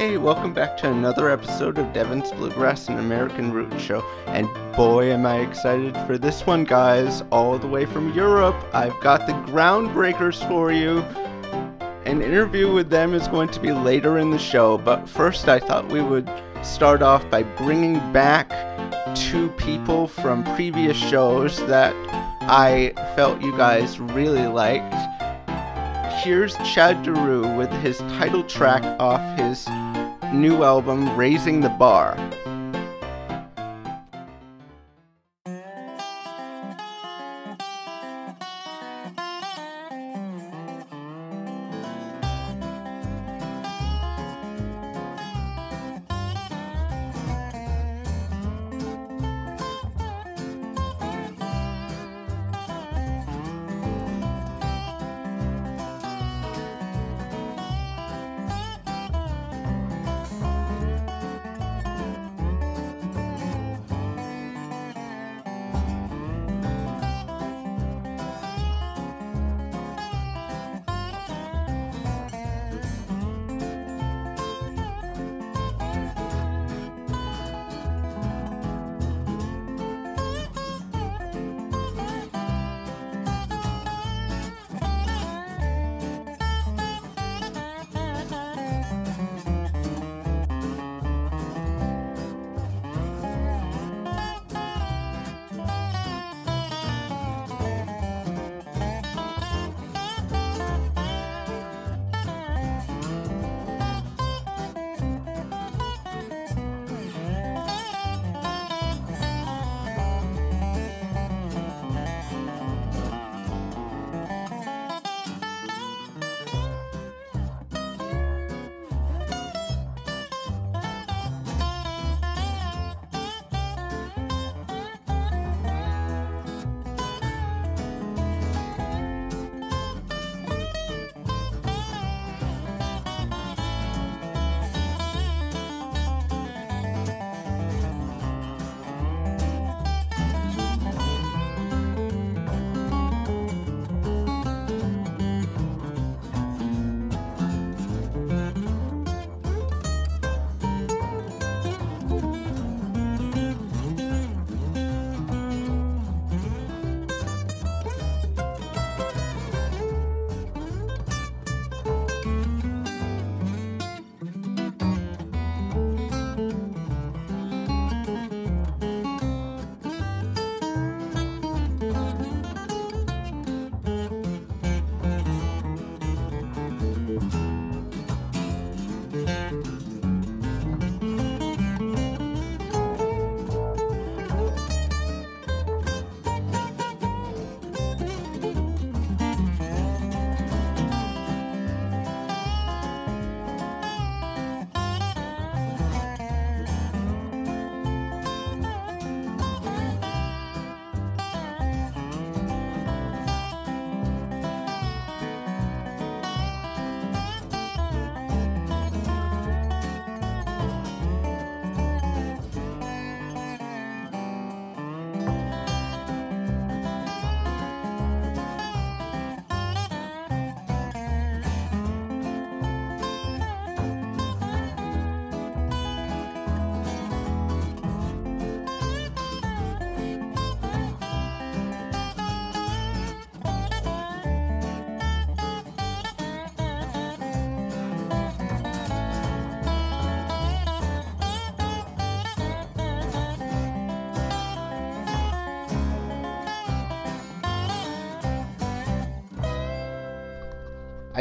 Hey, welcome back to another episode of Devon's Bluegrass and American Root Show. And boy, am I excited for this one, guys. All the way from Europe, I've got the Groundbreakers for you. An interview with them is going to be later in the show, but first I thought we would start off by bringing back two people from previous shows that I felt you guys really liked. Here's Chad Deroux with his title track off his new album, Raising the Bar.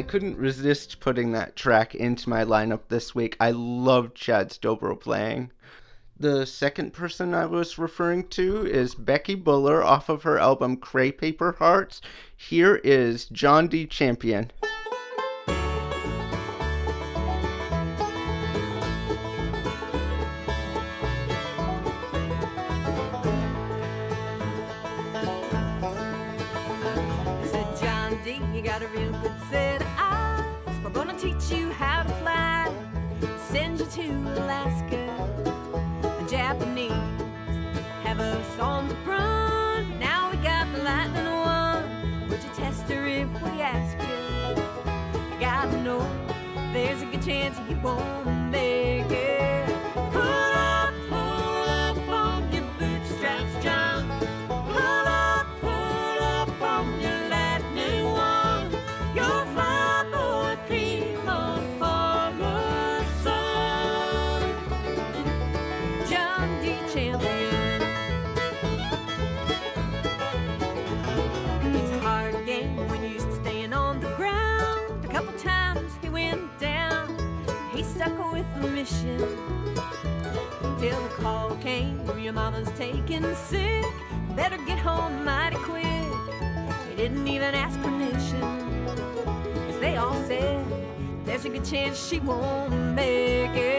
Couldn't resist putting that track into my lineup this week. I love Chad's dobro playing. The second person I was referring to is Becky Buller off of her album Crepe Paper Hearts. Here is John D. Champion. Chance call came your mama's taken sick. Better get home mighty quick. He didn't even ask permission. Cause they all said there's a good chance she won't make it.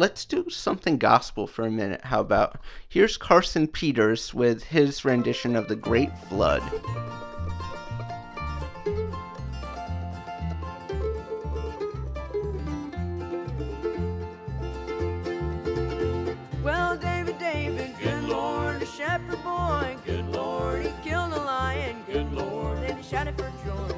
let's do something gospel for a minute. How about here's Carson Peters with his rendition of The Great Flood. Well, David, David, good Lord, a shepherd boy, good Lord, he killed a lion, good Lord, and he shouted for joy.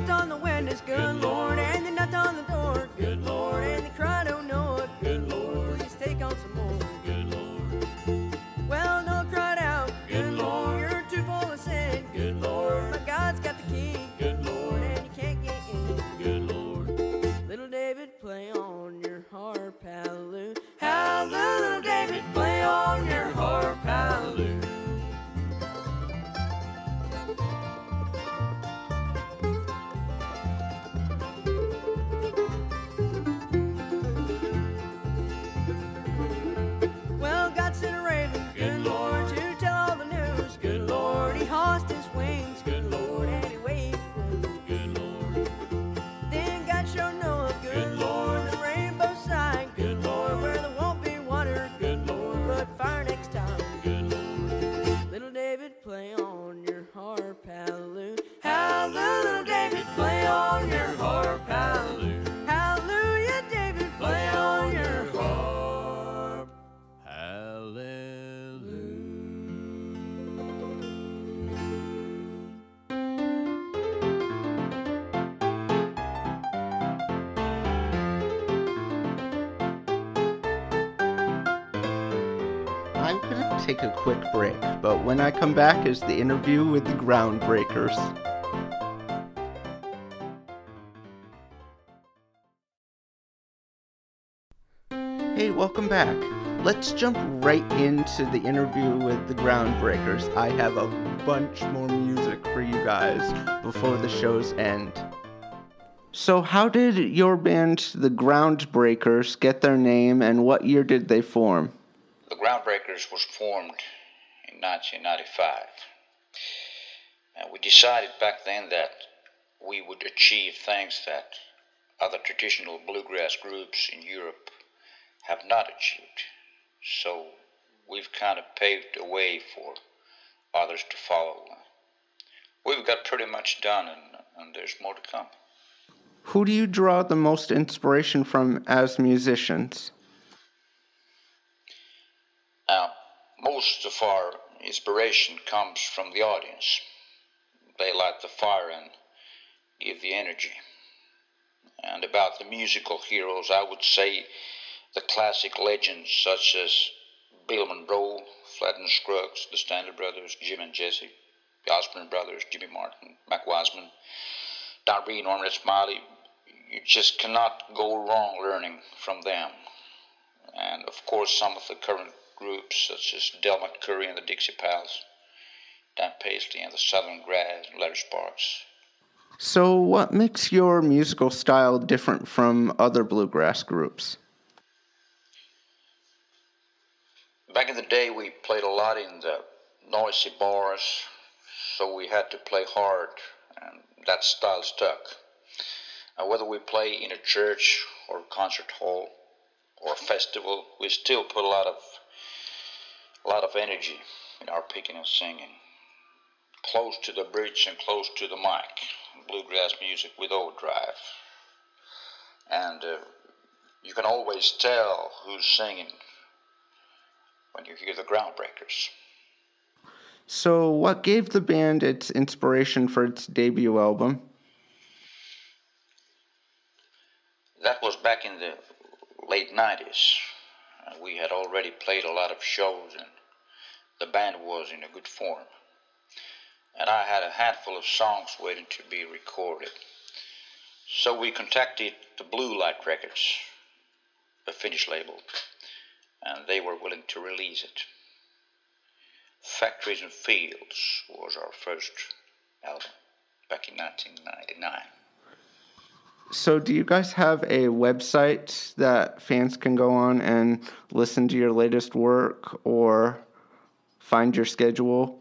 don't know when gun. Good Lord. Take a quick break, but when I come back is the interview with the Groundbreakers. Hey, welcome back. Let's jump right into the interview with the Groundbreakers. I have a bunch more music for you guys before the show's end. So, how did your band, the Groundbreakers, get their name and what year did they form? The Groundbreakers was formed in 1995. And we decided back then that we would achieve things that other traditional bluegrass groups in Europe have not achieved. So we've kind of paved a way for others to follow. We've got pretty much done, and, and there's more to come. Who do you draw the most inspiration from as musicians? Now, most of our inspiration comes from the audience. They light the fire and give the energy. And about the musical heroes, I would say the classic legends such as Bill Monroe, Flatt and Scruggs, the Stanley Brothers, Jim and Jesse, the Osborne Brothers, Jimmy Martin, Mac Wiseman, Don Reno and Red Smiley. You just cannot go wrong learning from them. And of course, some of the current groups such as Del McCoury and the Dixie Pals, Dan Paisley and the Southern Grass, Larry Sparks. So, what makes your musical style different from other bluegrass groups? Back in the day, we played a lot in the noisy bars, so we had to play hard, and that style stuck. And whether we play in a church or a concert hall or a festival, we still put a lot of a lot of energy in our picking and singing. Close to the bridge and close to the mic, bluegrass music with overdrive. And uh, you can always tell who's singing when you hear the groundbreakers. So, what gave the band its inspiration for its debut album? That was back in the late 90s. Uh, we had already played a lot of shows and the band was in a good form. And I had a handful of songs waiting to be recorded. So we contacted the Blue Light Records, a Finnish label, and they were willing to release it. Factories and Fields was our first album back in 1999. So, do you guys have a website that fans can go on and listen to your latest work or find your schedule?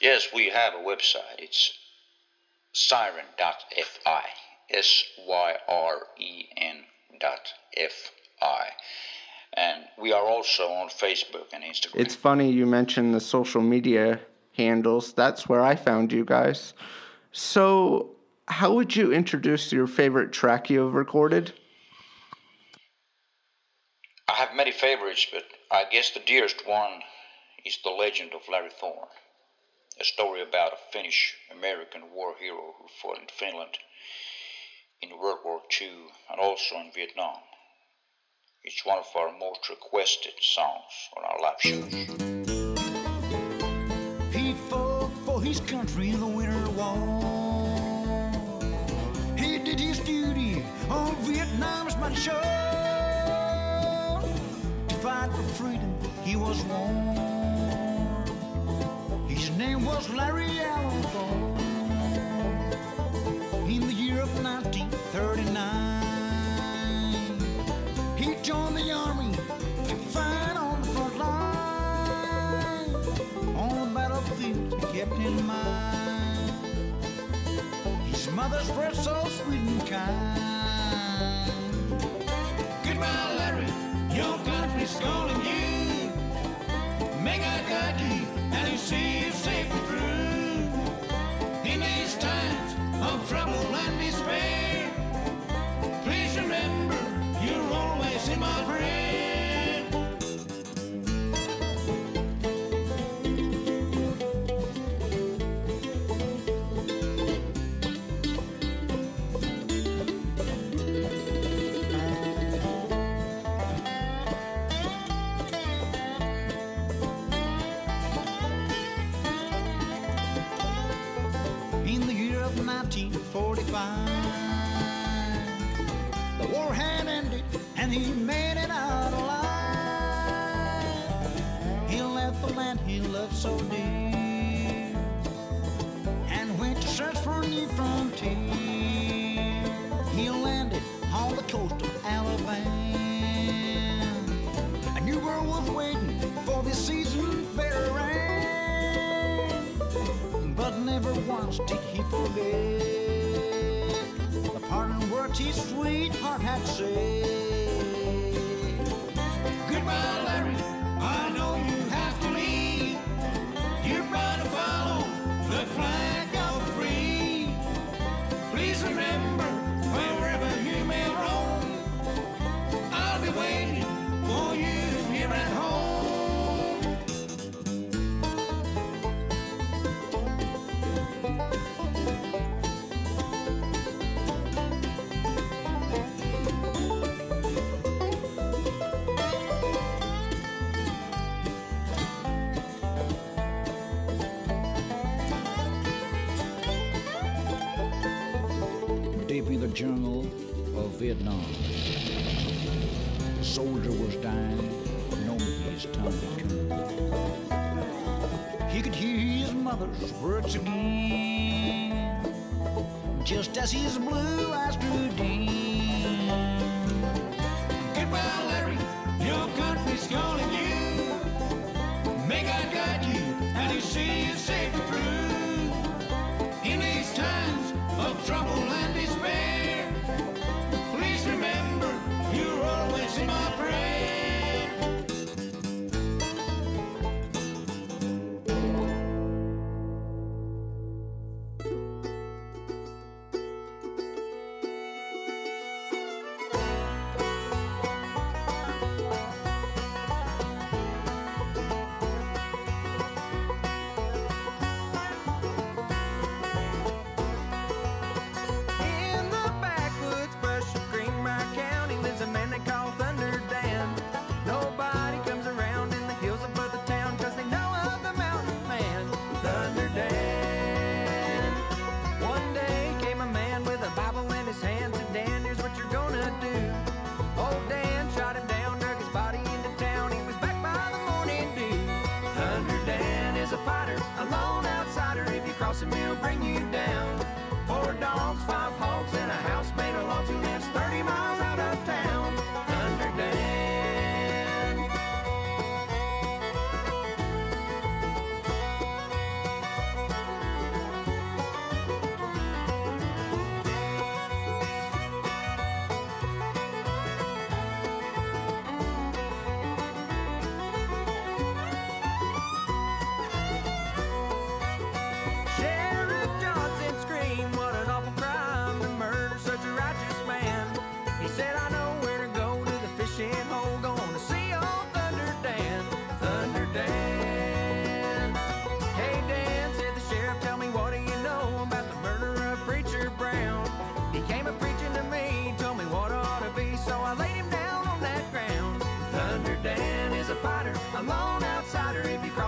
Yes, we have a website. It's syren.fi. S Y R E N dot F I. And we are also on Facebook and Instagram. It's funny you mentioned the social media handles. That's where I found you guys. So, how would you introduce your favorite track you have recorded? I have many favorites, but I guess the dearest one is The Legend of Larry Thorne, a story about a Finnish American war hero who fought in Finland in World War II and also in Vietnam. It's one of our most requested songs on our live shows. He fought for his country in the winter war. He did his duty on Vietnam's mighty shore. Was. His name was Larry Allen. In the year of 1939, he joined the army to fight on the front line. On the battlefield, he kept in mind his mother's breath so sweet and kind. Goodbye, Larry, your country's you. God guide you and see you safely 1945. The war had ended and he made it out alive. He left the land he loved so dear and went to search for a new frontier. He landed on the coast of Alabama. A new world was waiting for this season fair rain. But never once did he forget sweetheart had said. Goodbye, the jungle of Vietnam, a soldier was dying, knowing his time had come. He could hear his mother's words again, just as his blue eyes grew dim. Goodbye, Larry, your country's calling you. May God guide you and He see you safe cross him, he'll bring you down.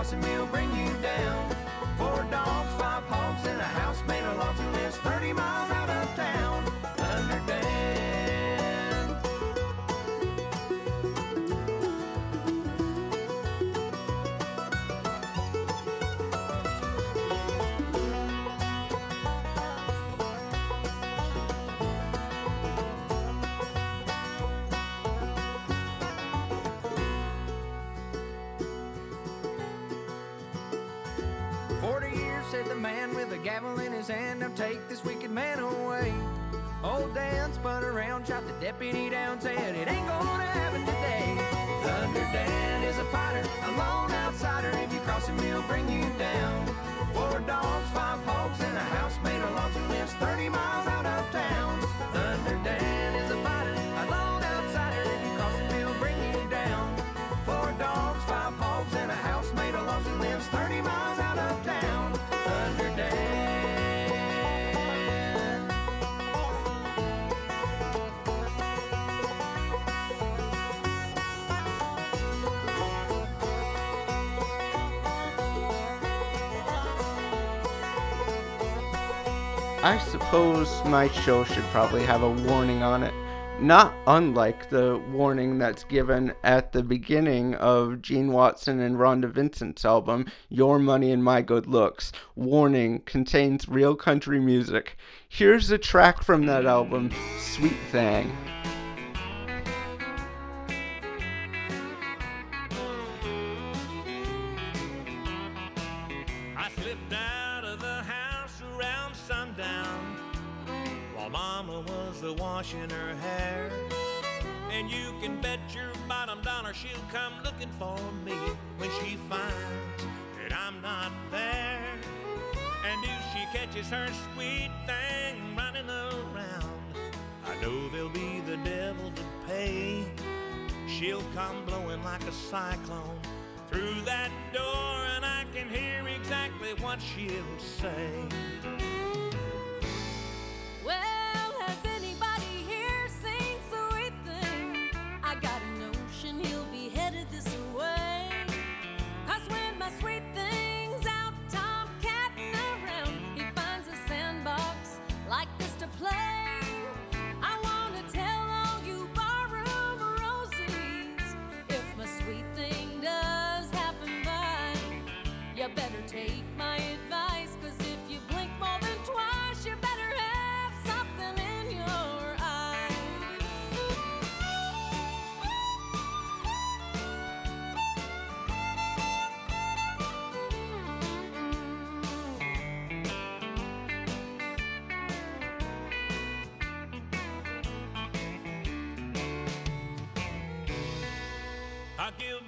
Him, he'll bring you down. Said the man with a gavel in his hand. Now take this wicked man away. Old Dan spun around, shot the deputy down, said it ain't gonna happen today. Thunder Dan is a fighter, a lone outsider. If you cross him, he'll bring you down. Four dogs, five hogs, I suppose my show should probably have a warning on it. Not unlike the warning that's given at the beginning of Gene Watson and Rhonda Vincent's album, Your Money and My Good Looks. Warning contains real country music. Here's a track from that album, Sweet Thing. A washing her hair. And you can bet your bottom dollar she'll come looking for me when she finds that I'm not there. And if she catches her sweet thing running around, I know there'll be the devil to pay. She'll come blowing like a cyclone through that door, and I can hear exactly what she'll say.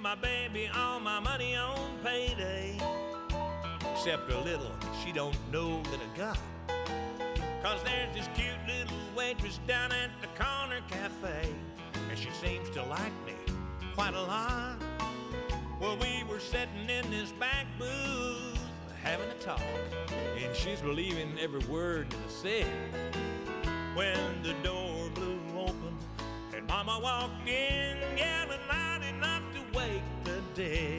My baby all my money on payday. Except a little she don't know that I got. Cause there's this cute little waitress down at the corner cafe. And she seems to like me quite a lot. Well, we were sitting in this back booth having a talk. And she's believing every word that I said. When the door blew open and Mama walked in, yelling wake the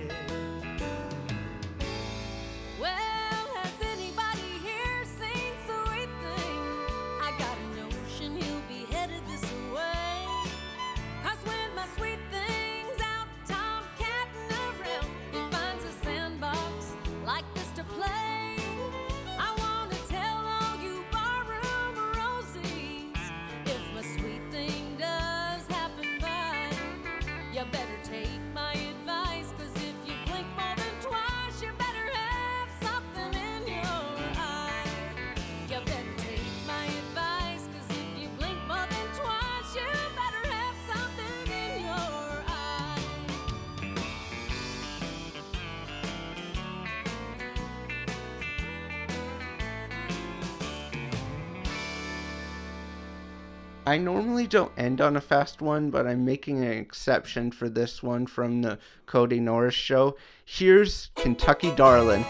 I normally don't end on a fast one, but I'm making an exception for this one from the Cody Norris show. Here's Kentucky Darlin'.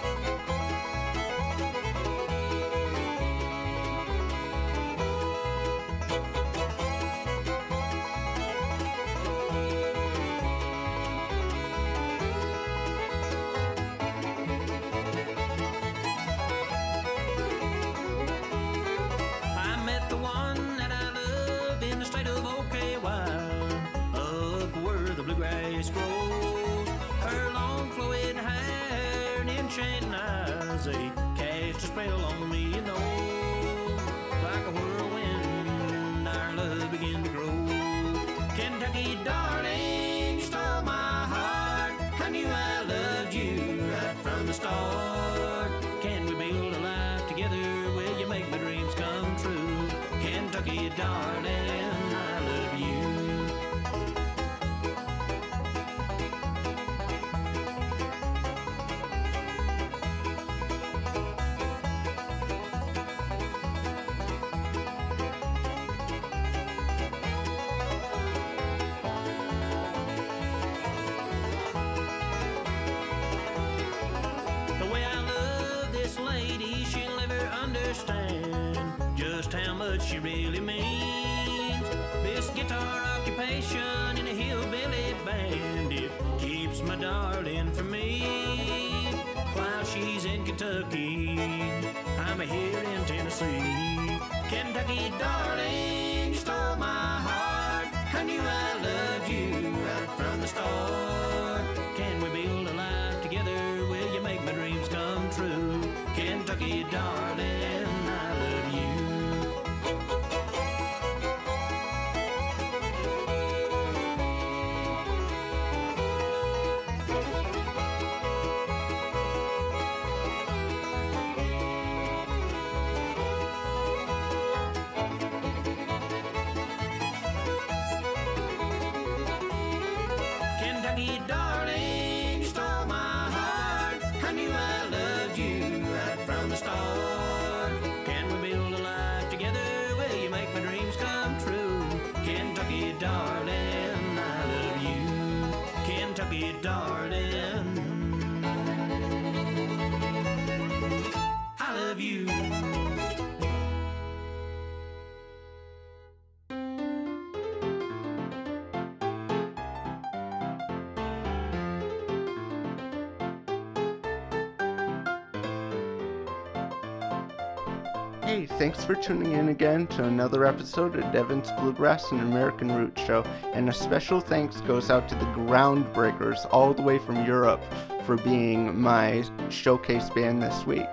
Start. Can we build a life together? Will you make my dreams come true? Kentucky darling, she really means. This guitar occupation in a hillbilly band, it keeps my darling for me. While she's in Kentucky, I'm here in Tennessee. Kentucky darling, you stole my heart. I knew I loved you right from the start. Hey, thanks for tuning in again to another episode of Devon's Bluegrass and American Roots Show, and a special thanks goes out to the Groundbreakers all the way from Europe for being my showcase band this week.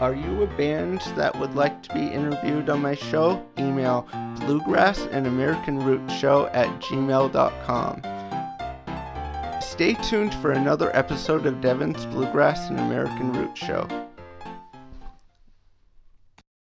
Are you a band that would like to be interviewed on my show? Email bluegrass and American Roots Show at gmail.com. Stay tuned for another episode of Devon's Bluegrass and American Roots Show.